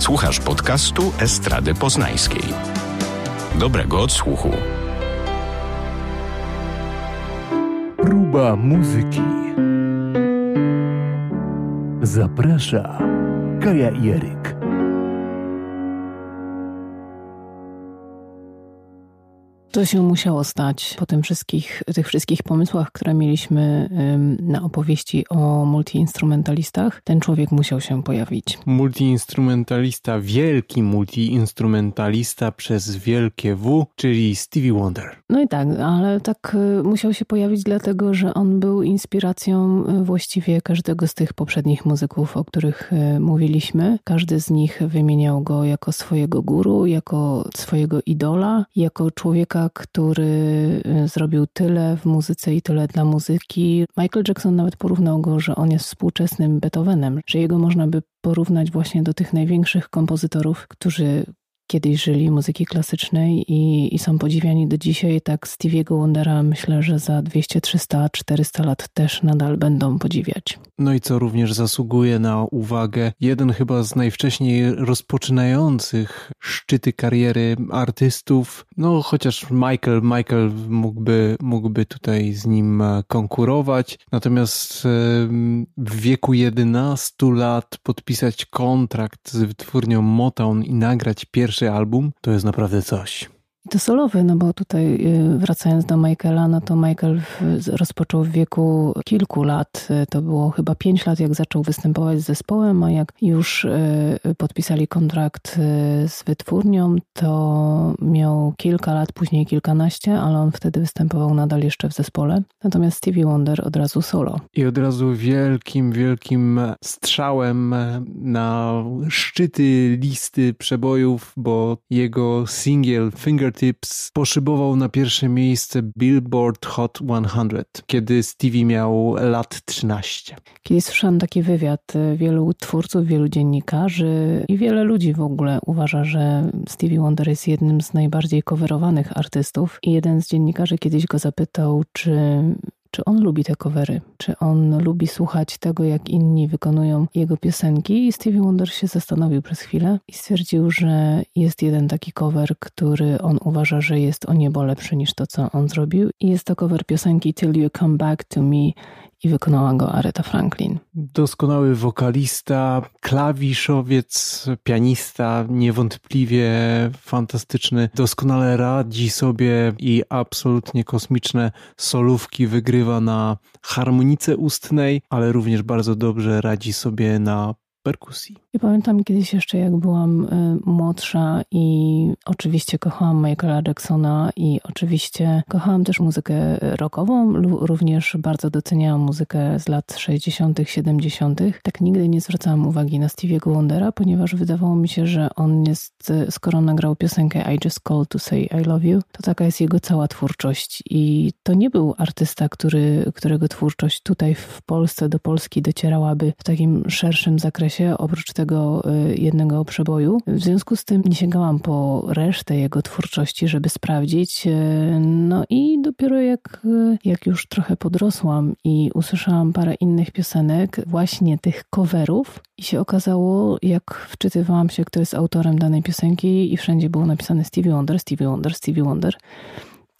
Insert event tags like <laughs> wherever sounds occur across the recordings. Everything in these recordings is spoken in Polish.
Słuchasz podcastu Estrady Poznańskiej. Dobrego odsłuchu. Próba muzyki. Zaprasza Kaja Jeryk. To się musiało stać po tym wszystkich, tych wszystkich pomysłach, które mieliśmy na opowieści o multiinstrumentalistach. Ten człowiek musiał się pojawić. Multiinstrumentalista, wielki multiinstrumentalista przez wielkie W, czyli Stevie Wonder. No i tak, ale tak y, musiał się pojawić dlatego, że on był inspiracją y, właściwie każdego z tych poprzednich muzyków, o których y, mówiliśmy. Każdy z nich wymieniał go jako swojego guru, jako swojego idola, jako człowieka, który y, zrobił tyle w muzyce i tyle dla muzyki. Michael Jackson nawet porównał go, że on jest współczesnym Beethovenem, że jego można by porównać właśnie do tych największych kompozytorów, którzy kiedyś żyli muzyki klasycznej i, i są podziwiani do dzisiaj. Tak Stevie'ego Wondera myślę, że za 200, 300, 400 lat też nadal będą podziwiać. No i co również zasługuje na uwagę, jeden chyba z najwcześniej rozpoczynających szczyty kariery artystów, no chociaż Michael, Michael mógłby, mógłby tutaj z nim konkurować, natomiast w wieku 11 lat podpisać kontrakt z wytwórnią Motown i nagrać pierwszy pierwszy album to jest naprawdę coś. To solowy, no bo tutaj y, wracając do Michaela, no to Michael rozpoczął w wieku kilku lat. Y, to było chyba pięć lat, jak zaczął występować z zespołem, a jak już y, podpisali kontrakt z wytwórnią, to miał kilka lat, później kilkanaście, ale on wtedy występował nadal jeszcze w zespole. Natomiast Stevie Wonder od razu solo. I od razu wielkim, wielkim strzałem na szczyty listy przebojów, bo jego singiel Finger Fingertips poszybował na pierwsze miejsce Billboard Hot 100, kiedy Stevie miał lat 13. Kiedyś słyszałam taki wywiad. Wielu twórców, wielu dziennikarzy i wiele ludzi w ogóle uważa, że Stevie Wonder jest jednym z najbardziej coverowanych artystów. I jeden z dziennikarzy kiedyś go zapytał, czy czy on lubi te covery, czy on lubi słuchać tego, jak inni wykonują jego piosenki. I Stevie Wonder się zastanowił przez chwilę i stwierdził, że jest jeden taki cover, który on uważa, że jest o niebo lepszy niż to, co on zrobił. I jest to cover piosenki Till You Come Back to Me i wykonała go Aretha Franklin. Doskonały wokalista, klawiszowiec, pianista, niewątpliwie fantastyczny. Doskonale radzi sobie i absolutnie kosmiczne solówki wygrywa na harmonice ustnej, ale również bardzo dobrze radzi sobie na perkusji. Ja pamiętam kiedyś jeszcze, jak byłam y, młodsza i oczywiście kochałam Michaela Jacksona i oczywiście kochałam też muzykę rockową, również bardzo doceniałam muzykę z lat 60., 70. Tak nigdy nie zwracałam uwagi na Stevie'ego Wondera, ponieważ wydawało mi się, że on jest, skoro nagrał piosenkę I Just Called to Say I Love You, to taka jest jego cała twórczość. I to nie był artysta, który, którego twórczość tutaj w Polsce do Polski docierałaby w takim szerszym zakresie, oprócz y, jednego przeboju. W związku z tym nie sięgałam po resztę jego twórczości, żeby sprawdzić. Y, no i dopiero jak, y, jak już trochę podrosłam i usłyszałam parę innych piosenek, właśnie tych coverów, i się okazało, jak wczytywałam się, kto jest autorem danej piosenki, i wszędzie było napisane Stevie Wonder, Stevie Wonder, Stevie Wonder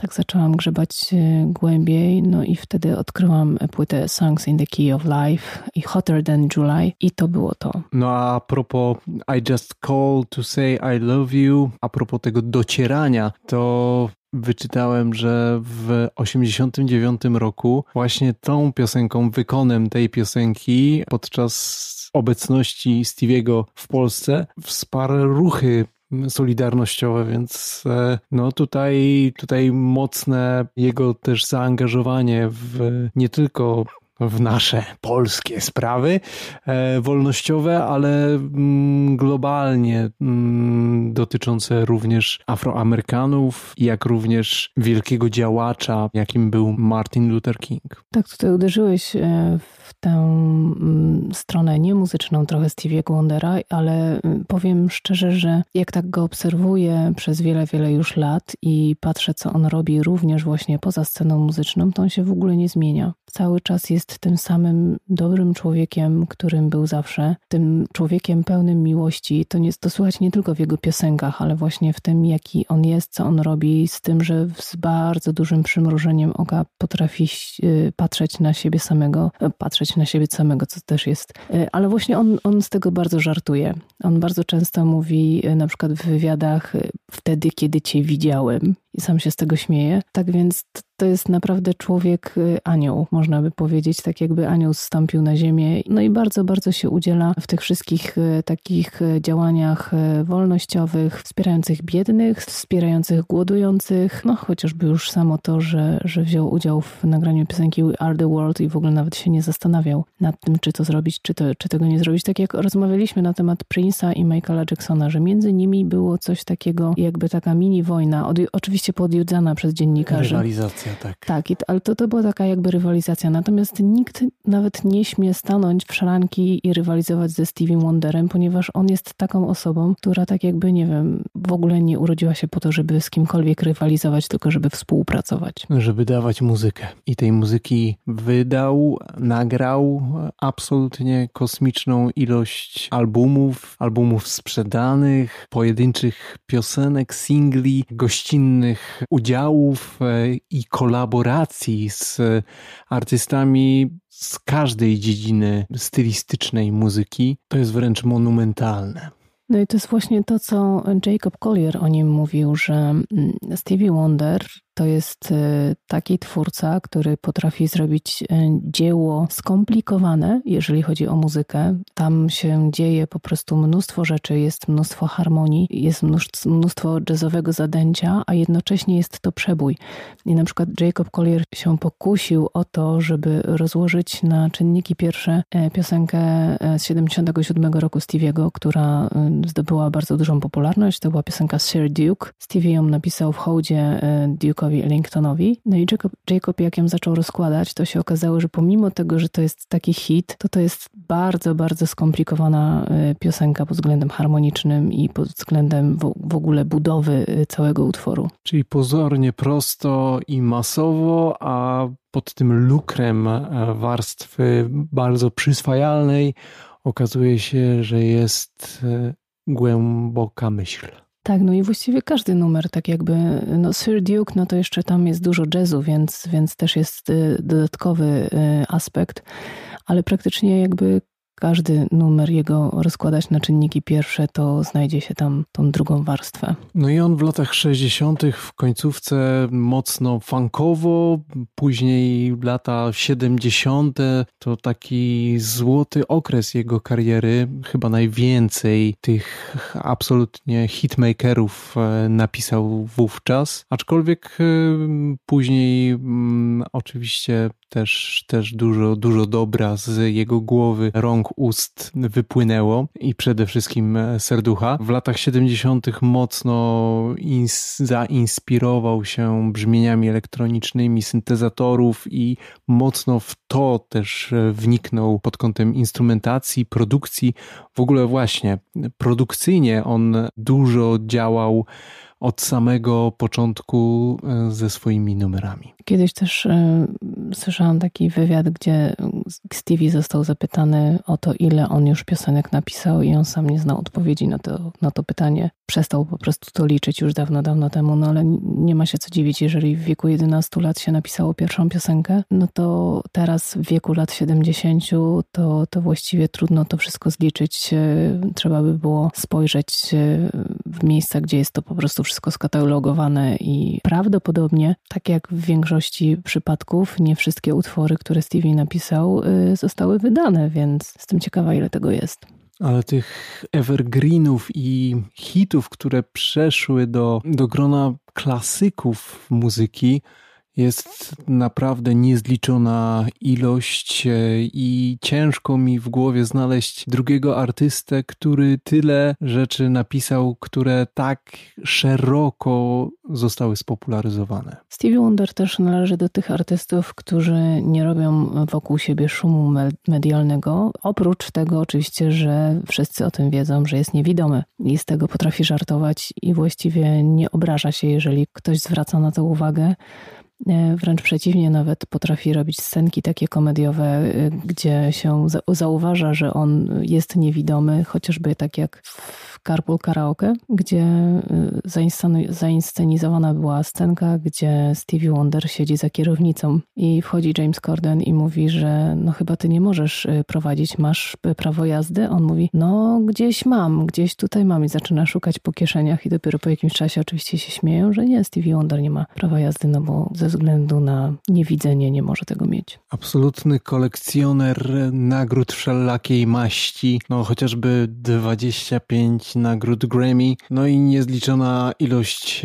tak zaczęłam grzebać e, głębiej, no i wtedy odkryłam płytę Songs in the Key of Life i Hotter Than July i to było to. No a propos I Just Call to Say I Love You, a propos tego docierania, to wyczytałem, że w 89 roku właśnie tą piosenką, wykonem tej piosenki podczas obecności Stevie'ego w Polsce wsparł ruchy solidarnościowe, więc e, no tutaj, tutaj mocne jego też zaangażowanie w nie tylko w nasze polskie sprawy e, wolnościowe, ale mm, globalnie mm, dotyczące również Afroamerykanów, jak również wielkiego działacza, jakim był Martin Luther King. Tak, tutaj uderzyłeś e, w tę mm, stronę niemuzyczną trochę Stevie'ego Wondera, ale powiem szczerze, że jak tak go obserwuję przez wiele, wiele już lat i patrzę, co on robi również właśnie poza sceną muzyczną, to on się w ogóle nie zmienia. Cały czas jest jest tym samym dobrym człowiekiem, którym był zawsze, tym człowiekiem pełnym miłości. To, nie, to słychać nie tylko w jego piosenkach, ale właśnie w tym, jaki on jest, co on robi, z tym, że z bardzo dużym przymrużeniem oka potrafi y, patrzeć na siebie samego, e, patrzeć na siebie samego, co też jest. E, ale właśnie on, on z tego bardzo żartuje. On bardzo często mówi e, na przykład w wywiadach wtedy, kiedy cię widziałem i sam się z tego śmieje. Tak więc to jest naprawdę człowiek y, anioł, można by powiedzieć, tak jakby anioł zstąpił na ziemię. No i bardzo, bardzo się udziela w tych wszystkich y, takich y, działaniach wolnościowych, wspierających biednych, wspierających głodujących. No chociażby już samo to, że, że wziął udział w nagraniu piosenki We Are The World i w ogóle nawet się nie zastanawiał nad tym, czy to zrobić, czy, to, czy tego nie zrobić. Tak jak rozmawialiśmy na temat Prince'a i Michaela Jacksona, że między nimi było coś takiego, jakby taka mini wojna, od, oczywiście podjudzana przez dziennikarzy. Rywalizacja tak. Tak, i, ale to, to była taka jakby rywalizacja. Natomiast nikt nawet nie śmie stanąć w szranki i rywalizować ze Stevie Wonderem, ponieważ on jest taką osobą, która tak jakby, nie wiem, w ogóle nie urodziła się po to, żeby z kimkolwiek rywalizować, tylko żeby współpracować. Żeby dawać muzykę. I tej muzyki wydał, nagrał absolutnie kosmiczną ilość albumów, albumów sprzedanych, pojedynczych piosenek, singli, gościnnych udziałów e, i kolaboracji z artystami z każdej dziedziny stylistycznej muzyki, to jest wręcz monumentalne. No i to jest właśnie to, co Jacob Collier o nim mówił, że mm, Stevie Wonder to jest e, taki twórca, który potrafi zrobić e, dzieło skomplikowane, jeżeli chodzi o muzykę. Tam się dzieje po prostu mnóstwo rzeczy, jest mnóstwo harmonii, jest mnóstwo jazzowego zadęcia, a jednocześnie jest to przebój. I na przykład Jacob Collier się pokusił o to, żeby rozłożyć na czynniki pierwsze e, piosenkę z 77 roku Stevie'ego, która zdobyła bardzo dużą popularność. To była piosenka Sir Duke. Stevie ją napisał w hołdzie Duke'owi Ellingtonowi. No i Jacob, Jacob, jak ją zaczął rozkładać, to się okazało, że pomimo tego, że to jest taki hit, to to jest bardzo, bardzo skomplikowana y, piosenka pod względem harmonicznym i pod względem w, w ogóle budowy y, całego utworu. Czyli pozornie prosto i masowo, a pod tym lukrem e, warstwy bardzo przyswajalnej okazuje się, że jest e, głęboka myśl. Tak, no i właściwie każdy numer, tak jakby, no Sir Duke, no to jeszcze tam jest dużo jazzu, więc, więc też jest y, dodatkowy y, aspekt, ale praktycznie jakby każdy numer jego rozkładać na czynniki pierwsze, to znajdzie się tam tą drugą warstwę. No i on w latach 60. w końcówce mocno funkowo, później lata 70. to taki złoty okres jego kariery. Chyba najwięcej tych absolutnie hitmakerów e, napisał wówczas, aczkolwiek e, później mm, oczywiście też, też dużo, dużo dobra z jego głowy, rąk, ust wypłynęło i przede wszystkim e, serducha. W latach 70. mocno zainspirował się brzmieniami elektronicznymi syntezatorów i mocno w to też e, wniknął pod kątem instrumentacji, produkcji. W ogóle właśnie produkcyjnie on dużo działał od samego początku e, ze swoimi numerami. Kiedyś też słyszałam taki wywiad, gdzie Stevie został zapytany o to, ile on już piosenek napisał, i on sam nie znał odpowiedzi na to, na to pytanie. Przestał po prostu to liczyć już dawno, dawno temu, no ale nie ma się co dziwić, jeżeli w wieku 11 lat się napisało pierwszą piosenkę, no to teraz w wieku lat 70 to, to właściwie trudno to wszystko zliczyć. Trzeba by było spojrzeć w miejsca, gdzie jest to po prostu wszystko skatalogowane i prawdopodobnie, tak jak w większości przypadków nie wszystkie utwory, które Stevie napisał, y, zostały wydane, więc jestem ciekawa, ile tego jest. Ale tych evergreenów i hitów, które przeszły do, do grona klasyków muzyki, jest naprawdę niezliczona ilość e, i ciężko mi w głowie znaleźć drugiego artystę, który tyle rzeczy napisał, które tak szeroko zostały spopularyzowane. Stevie Wonder też należy do tych artystów, którzy nie robią wokół siebie szumu medialnego. Oprócz tego oczywiście, że wszyscy o tym wiedzą, że jest niewidomy i z tego potrafi żartować i właściwie nie obraża się, jeżeli ktoś zwraca na to uwagę wręcz przeciwnie, nawet potrafi robić scenki takie komediowe, e, gdzie się zauważa, że on jest chociażby tak jak w Carpool Karaoke, gdzie y, zainscenizowana była scenka, gdzie Stevie Wonder siedzi za kierownicą i wchodzi James Corden i mówi, że no chyba ty nie możesz prowadzić, masz prawo jazdy. On mówi, no gdzieś mam, gdzieś tutaj mam i zaczyna szukać po kieszeniach i dopiero po jakimś czasie oczywiście się śmieją, że nie, Stevie Wonder nie ma prawa jazdy, no bo ze względu na niewidzenie nie może tego mieć. Absolutny kolekcjoner nagród wszelakiej maści, no chociażby 25 nagród Grammy, no i niezliczona ilość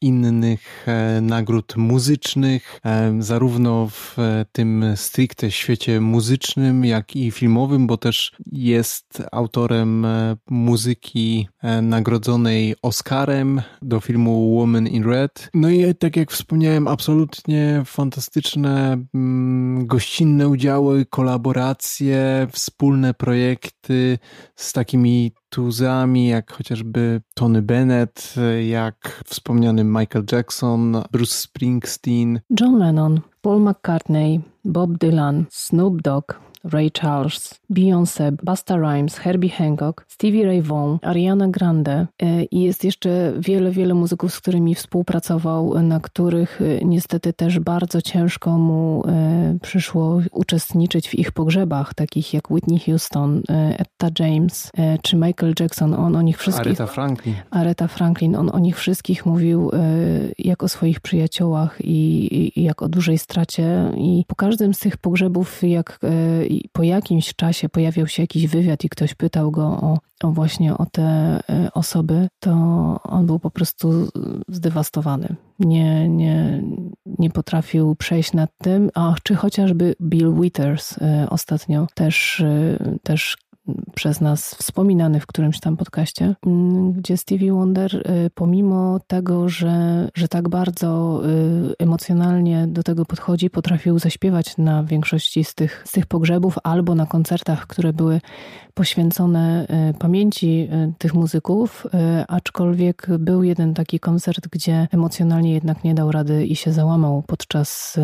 innych e, nagród muzycznych, zarówno w tym stricte świecie muzycznym, jak i filmowym, bo też jest autorem e, muzyki e, nagrodzonej Oscarem do filmu Woman in Red. No i tak jak wspomniałem, absolutnie fantastyczne mm, gościnne udziały, kolaboracje, wspólne projekty z takimi tuzami, jak chociażby Tony Bennett, jak wspomniany Michael Jackson, Bruce Springsteen, John Lennon, Paul McCartney, Bob Dylan, Snoop Dogg, Ray Charles, Beyoncé, Basta Rhymes, Herbie Hancock, Stevie Ray Vaughan, Ariana Grande e, i jest jeszcze wiele, wiele muzyków, z którymi współpracował, na których e, niestety też bardzo ciężko mu przyszło uczestniczyć w ich pogrzebach, takich jak Whitney Houston, Etta James czy Michael Jackson. On o nich wszystkich... Aretha Franklin. Aretha Franklin. On o nich wszystkich mówił jak o swoich przyjaciołach i, i jak o dużej stracie i po każdym z tych pogrzebów, jak po jakimś czasie pojawiał się jakiś wywiad i ktoś pytał go o, o właśnie o te e, osoby, to on był po prostu zdewastowany. Nie, nie, nie potrafił przejść nad tym. A czy chociażby Bill Withers e, ostatnio też, e, też przez nas wspominany w którymś tam podcaście, mm, gdzie Stevie Wonder, y, pomimo tego, że, że tak bardzo y, emocjonalnie do tego podchodzi, potrafił zaśpiewać na większości z tych, z tych pogrzebów albo na koncertach, które były poświęcone y, pamięci tych muzyków, aczkolwiek był jeden taki koncert, gdzie emocjonalnie jednak nie dał rady i się załamał podczas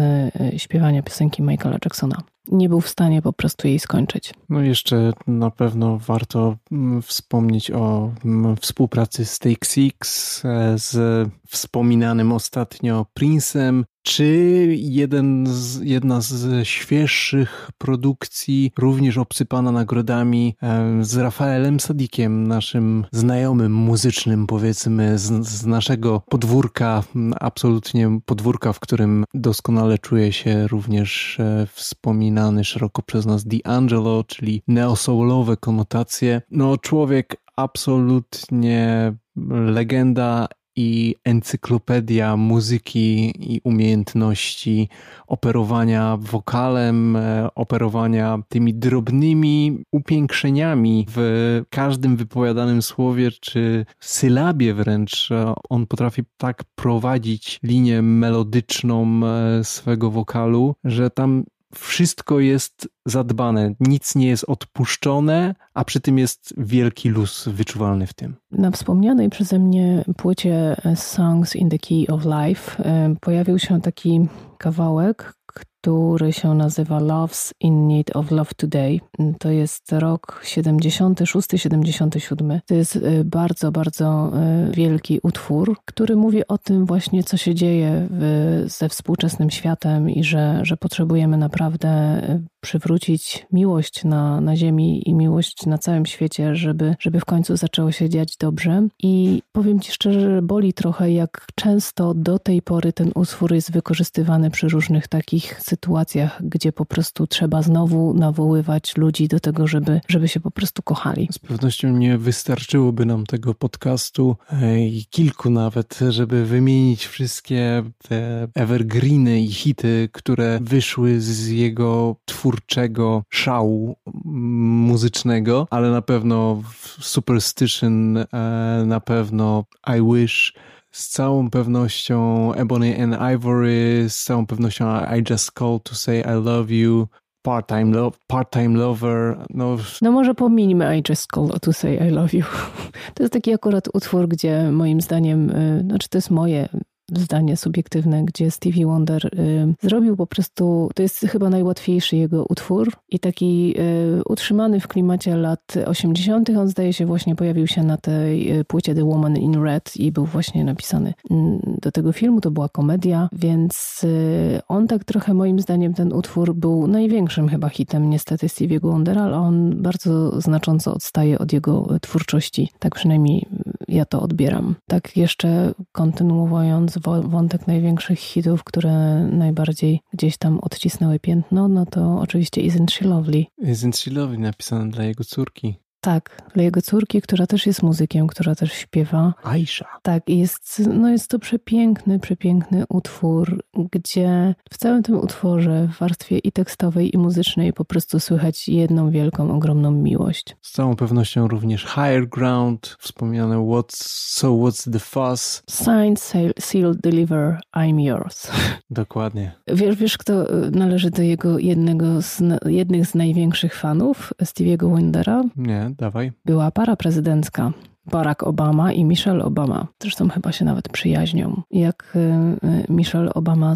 śpiewania piosenki Michaela Jacksona nie był w stanie po prostu jej skończyć. No jeszcze na pewno warto mm, wspomnieć o mm, współpracy z Take Six, e, z wspominanym ostatnio Prince'em, czy jeden z, jedna z świeższych produkcji, również obsypana nagrodami, z Rafaelem Sadikiem, naszym znajomym muzycznym, powiedzmy, z, z naszego podwórka, absolutnie podwórka, w którym doskonale czuje się również e, wspominany szeroko przez nas D'Angelo, czyli neosoulowe konotacje. No, człowiek absolutnie legenda i encyklopedia muzyki i umiejętności operowania wokalem, e, operowania tymi drobnymi upiększeniami w każdym wypowiadanym słowie czy sylabie wręcz. On potrafi tak prowadzić linię melodyczną e, swego wokalu, że tam wszystko jest zadbane, nic nie jest odpuszczone, a przy tym jest wielki luz wyczuwalny w tym. Na wspomnianej przeze mnie płycie Songs in the Key of Life e, pojawił się taki kawałek, który się nazywa Love's in Need of Love Today. To jest rok 76-77. To jest y, bardzo, bardzo y, wielki utwór, który mówi o tym właśnie, co się dzieje w, ze współczesnym światem i że, że potrzebujemy naprawdę y, przywrócić miłość na, na ziemi i miłość na całym świecie, żeby, żeby w końcu zaczęło się dziać dobrze. I powiem Ci szczerze, że boli trochę, jak często do tej pory ten utwór jest wykorzystywany przy różnych takich sytuacjach, gdzie po prostu trzeba znowu nawoływać ludzi do tego, żeby, żeby się po prostu kochali. Z pewnością nie wystarczyłoby nam tego podcastu i kilku nawet, żeby wymienić wszystkie te evergreeny i hity, które wyszły z jego twórczego szału muzycznego, ale na pewno Superstition, e, na pewno I Wish, z całą pewnością Ebony and Ivory, z całą pewnością I Just Called to Say I Love You, Part-Time lo part Lover. No. no może pominijmy I Just Called to Say I Love You. <laughs> To jest taki akurat utwór, gdzie moim zdaniem, y, znaczy to jest moje zdanie subiektywne, gdzie Stevie Wonder y, zrobił po prostu, to jest chyba najłatwiejszy jego utwór i taki y, utrzymany w klimacie lat 80. On zdaje się właśnie pojawił się na tej y, płycie The Woman in Red i był właśnie napisany mm, do tego filmu, to była komedia, więc y, on tak trochę moim zdaniem ten utwór był największym chyba hitem niestety Stevie'ego Wondera, ale on bardzo znacząco odstaje od jego twórczości, tak przynajmniej ja to odbieram. Tak jeszcze kontynuując wątek największych hitów, które najbardziej gdzieś tam odcisnęły piętno, no to oczywiście Isn't She Lovely. Isn't She Lovely napisane dla jego córki. Tak, dla jego córki, która też jest muzykiem, która też śpiewa. Aisha. Tak, jest, no jest to przepiękny, przepiękny utwór, gdzie w całym tym utworze, w warstwie i tekstowej, i muzycznej po prostu słychać jedną wielką, ogromną miłość. Z całą pewnością również Higher Ground, wspomniane what's, So What's the Fuss. Signed, seal, seal, Deliver, I'm Yours. <laughs> Dokładnie. Wiesz, wiesz, kto należy do jego jednego z, jednych z największych fanów, Stevie'ego Wondera? Nie, dawaj. Była para prezydencka Barack Obama i Michelle Obama. Zresztą chyba się nawet przyjaźnią. Jak y, y, Michelle Obama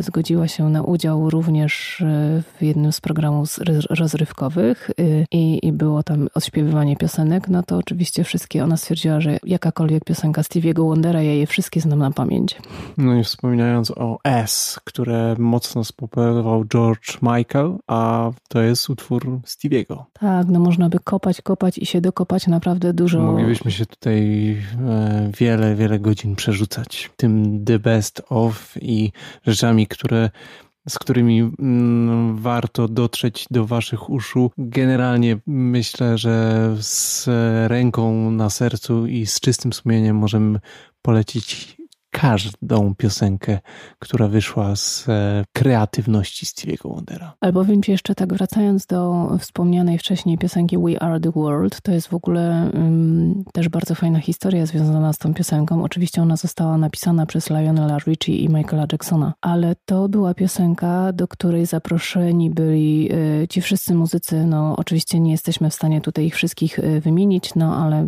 zgodziła się na udział również y, w jednym z programów rozrywkowych i, i było tam odśpiewywanie piosenek, no to oczywiście wszystkie, ona stwierdziła, że jakakolwiek piosenka Stevie'ego Wondera, ja je wszystkie znam na pamięć. No i wspominając o S, które mocno spoperował George Michael, a to jest utwór Stevie'ego. Tak, no można by kopać, kopać i się dokopać naprawdę dużo. Moglibyśmy moglibyśmy się tutaj e, wiele, wiele godzin przerzucać tym the best of i rzeczami, które z którymi mm, warto dotrzeć do Waszych uszu. Generalnie myślę, że z ręką na sercu i z czystym sumieniem możemy polecić każdą piosenkę, która wyszła z e, kreatywności Stevie'ego Wondera. Ci jeszcze tak, wracając do wspomnianej wcześniej piosenki We Are The World, to jest w ogóle um, też bardzo fajna historia związana z tą piosenką. Oczywiście ona została napisana przez Lionela Richie i Michaela Jacksona, ale to była piosenka, do której zaproszeni byli y, ci wszyscy muzycy, no oczywiście nie jesteśmy w stanie tutaj ich wszystkich y, wymienić, no ale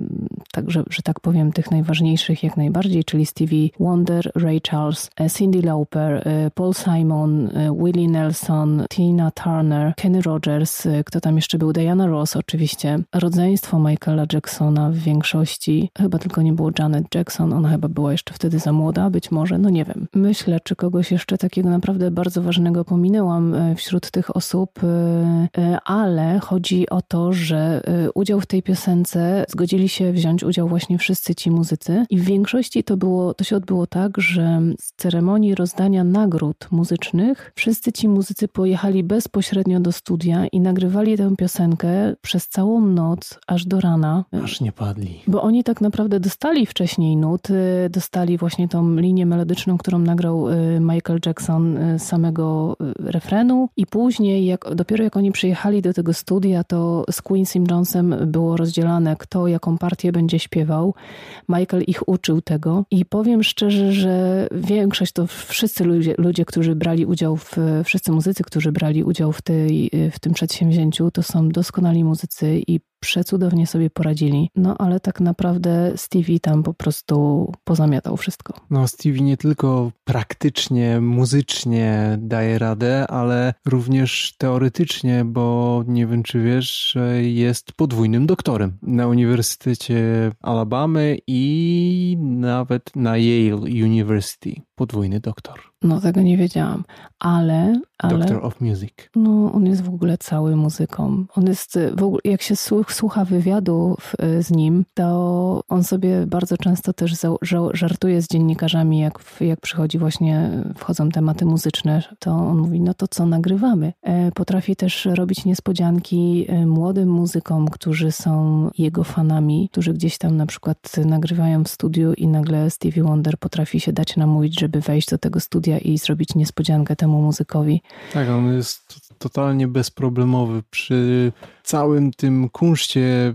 także, że tak powiem, tych najważniejszych jak najbardziej, czyli Stevie Wonder, Wonder, Ray Charles, e, Cindy Lauper, e, Paul Simon, e, Willie Nelson, Tina Turner, Kenny Rogers, kto tam jeszcze był, Diana Ross oczywiście. Rodzeństwo Michaela Jacksona w większości, chyba tylko nie było Janet Jackson, ona chyba była jeszcze wtedy za młoda, być może, no nie wiem. Myślę, czy kogoś jeszcze takiego naprawdę bardzo ważnego pominęłam wśród tych osób, ale chodzi o to, że udział w tej piosence zgodzili się wziąć udział właśnie wszyscy ci muzycy i w większości to było, to się odbyło było tak, że z ceremonii rozdania nagród muzycznych wszyscy ci muzycy pojechali bezpośrednio do studia i nagrywali tę piosenkę przez całą noc, aż do rana. Aż nie padli. Bo oni tak naprawdę dostali wcześniej nuty, dostali właśnie tą linię melodyczną, którą nagrał y, Michael Jackson y, samego y, refrenu i później, jak, dopiero jak oni przyjechali do tego studia, to z Quincy Jonesem było rozdzielane, kto jaką partię będzie śpiewał. Michael ich uczył tego i powiem szczerze, szczerze, że większość to wszyscy ludzie, ludzie, którzy brali udział w, wszyscy muzycy, którzy brali udział w, tej, w tym przedsięwzięciu, to są doskonali muzycy i przecudownie sobie poradzili. No ale tak naprawdę Stevie tam po prostu pozamiatał wszystko. No Stevie nie tylko praktycznie, muzycznie daje radę, ale również teoretycznie, bo nie wiem czy wiesz, jest podwójnym doktorem na Uniwersytecie Alabamy i nawet na Yale University. Podwójny doktor. No tego nie wiedziałam, ale... ale Doctor of Music. No on jest w ogóle cały muzyką. On jest, w ogóle, jak się słucha wywiadów y, z nim, to on sobie bardzo często też żartuje z dziennikarzami, jak, jak przychodzi właśnie, wchodzą tematy muzyczne, to on mówi, no to co nagrywamy? E, potrafi też robić niespodzianki y, młodym muzykom, którzy są jego fanami, którzy gdzieś tam na przykład nagrywają w studiu i nagle Stevie Wonder potrafi się dać namówić, żeby wejść do tego studia i zrobić niespodziankę temu muzykowi. Tak, on jest totalnie bezproblemowy przy całym tym kunszcie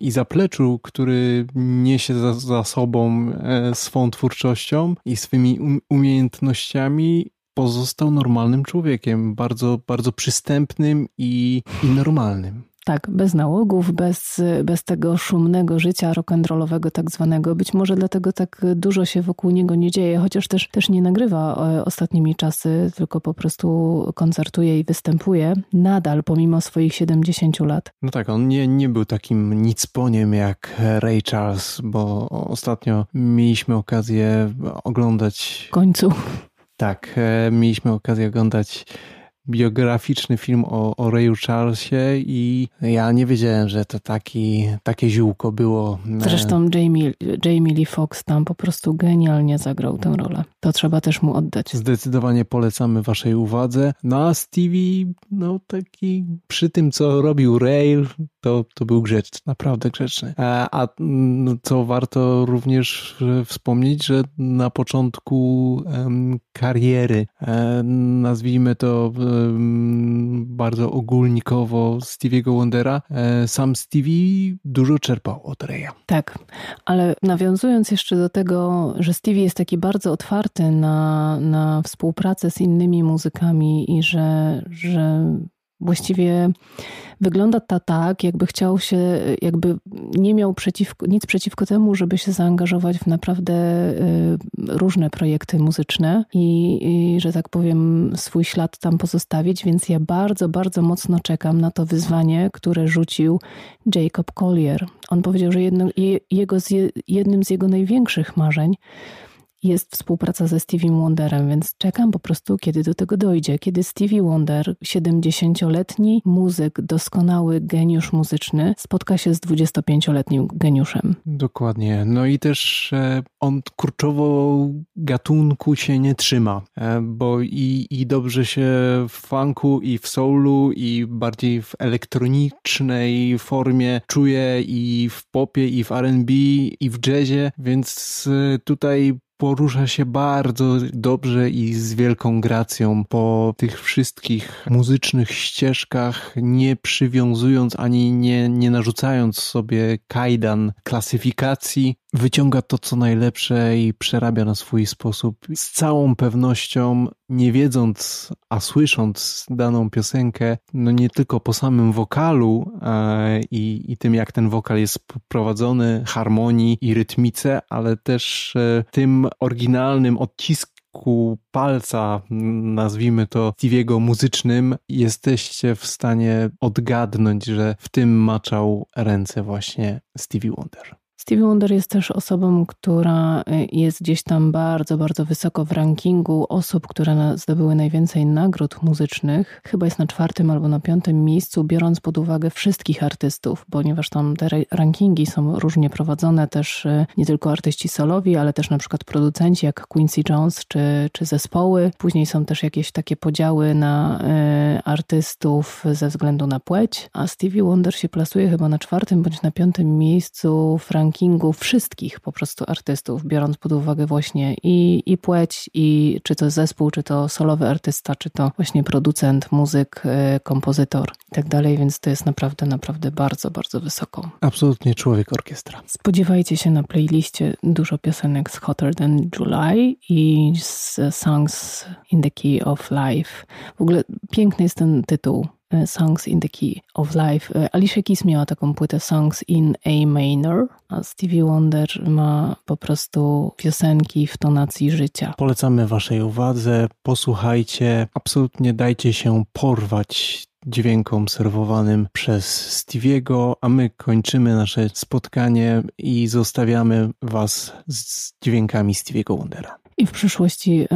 i zapleczu, który niesie za, za sobą e, swą twórczością i swymi um, umiejętnościami pozostał normalnym człowiekiem, bardzo, bardzo przystępnym i, i normalnym. Tak, bez nałogów, bez, bez tego szumnego życia rock'n'rollowego tak zwanego. Być może dlatego tak dużo się wokół niego nie dzieje, chociaż też, też nie nagrywa e, ostatnimi czasy, tylko po prostu koncertuje i występuje nadal, pomimo swoich 70 lat. No tak, on nie, nie był takim nicponiem jak Ray Charles, bo ostatnio mieliśmy okazję oglądać... W końcu. Tak, e, mieliśmy okazję oglądać biograficzny film o, o Rayu Charlesie i ja nie wiedziałem, że to taki, takie ziółko było. Zresztą Jamie, Jamie Lee Fox tam po prostu genialnie zagrał tę rolę. To trzeba też mu oddać. Zdecydowanie polecamy waszej uwadze. No a Stevie, no taki przy tym, co robił Rail, to, to był grzeczny, naprawdę grzeczny. A, a no, co warto również wspomnieć, że na początku kariery, um, nazwijmy to bardzo ogólnikowo Stevie'ego Wondera, e, sam Stevie dużo czerpał od Raya. Tak, ale nawiązując jeszcze do tego, że Stevie jest taki bardzo otwarty na, na współpracę z innymi muzykami i że, że właściwie wygląda to tak, jakby chciał się, jakby nie miał przeciwko, nic przeciwko temu, żeby się zaangażować w naprawdę y, różne projekty muzyczne i, i, że tak powiem, swój ślad tam pozostawić, więc ja bardzo, bardzo mocno czekam na to wyzwanie, które rzucił Jacob Collier. On powiedział, że jedno, jego, jednym z jego największych marzeń jest współpraca ze Stevie Wonderem, więc czekam po prostu, kiedy do tego dojdzie. Kiedy Stevie Wonder, 70-letni muzyk, doskonały geniusz muzyczny, spotka się z 25-letnim geniuszem. Dokładnie. No i też e, on kurczowo gatunku się nie trzyma, e, bo i, i dobrze się w funku, i w soulu, i bardziej w elektronicznej formie czuje i w popie, i w R&B, i w jazzie, więc e, tutaj porusza się bardzo dobrze i z wielką gracją po tych wszystkich muzycznych ścieżkach, nie przywiązując ani nie, nie narzucając sobie kajdan klasyfikacji, wyciąga to, co najlepsze i przerabia na swój sposób. Z całą pewnością, nie wiedząc, a słysząc daną piosenkę, no nie tylko po samym wokalu e, i, i tym, jak ten wokal jest prowadzony, harmonii i rytmice, ale też e, tym oryginalnym odcisku palca, nazwijmy to Stevie'ego muzycznym, jesteście w stanie odgadnąć, że w tym maczał ręce właśnie Stevie Wonder. Stevie Wonder jest też osobą, która y, jest gdzieś tam bardzo, bardzo wysoko w rankingu osób, które zdobyły najwięcej nagród muzycznych. Chyba jest na czwartym albo na piątym miejscu, biorąc pod uwagę wszystkich artystów, ponieważ tam te rankingi są różnie prowadzone, też y, nie tylko artyści solowi, ale też na przykład producenci jak Quincy Jones czy, czy zespoły. Później są też jakieś takie podziały na y, artystów ze względu na płeć, a Stevie Wonder się plasuje chyba na czwartym bądź na piątym miejscu w rankingu rankingu wszystkich po prostu artystów, biorąc pod uwagę właśnie i, i płeć, i czy to zespół, czy to solowy artysta, czy to właśnie producent, muzyk, y, kompozytor i tak dalej, więc to jest naprawdę, naprawdę bardzo, bardzo wysoko. Absolutnie człowiek orkiestra. Spodziewajcie się na playliście dużo piosenek z Hotter Than July i z Songs in the Key of Life. W ogóle piękny jest ten tytuł Songs in the Key of Life. E, Alicia Keys miała taką płytę Songs in A Minor, a Stevie Wonder ma po prostu piosenki w tonacji życia. Polecamy Waszej uwadze, posłuchajcie, absolutnie dajcie się porwać dźwiękom serwowanym przez Stevie'ego, a my kończymy nasze spotkanie i zostawiamy Was z dźwiękami Stevie'ego Wondera. I w przyszłości, e,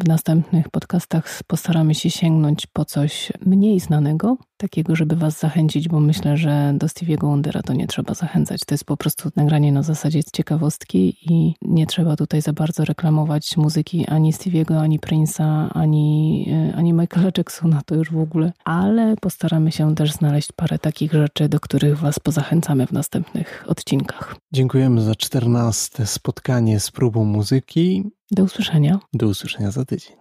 w następnych podcastach postaramy się sięgnąć po coś mniej znanego, takiego, żeby was zachęcić, bo myślę, że do Stevie'ego Wondera to nie trzeba zachęcać. To jest po prostu nagranie na zasadzie ciekawostki i nie trzeba tutaj za bardzo reklamować muzyki ani Stevie'ego, ani Prince'a, ani, e, ani Michaela Jacksona, to już w ogóle. Ale postaramy się też znaleźć parę takich rzeczy, do których was pozachęcamy w następnych odcinkach. Dziękujemy za czternaste spotkanie z próbą muzyki. Do usłyszenia. Do usłyszenia za tydzień.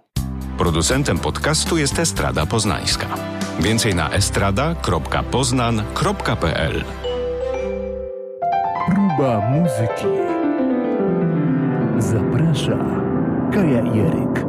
Producentem podcastu jest Estrada Poznańska. Więcej na estrada.poznan.pl Próba muzyki. Zaprasza Kaja Jeryk.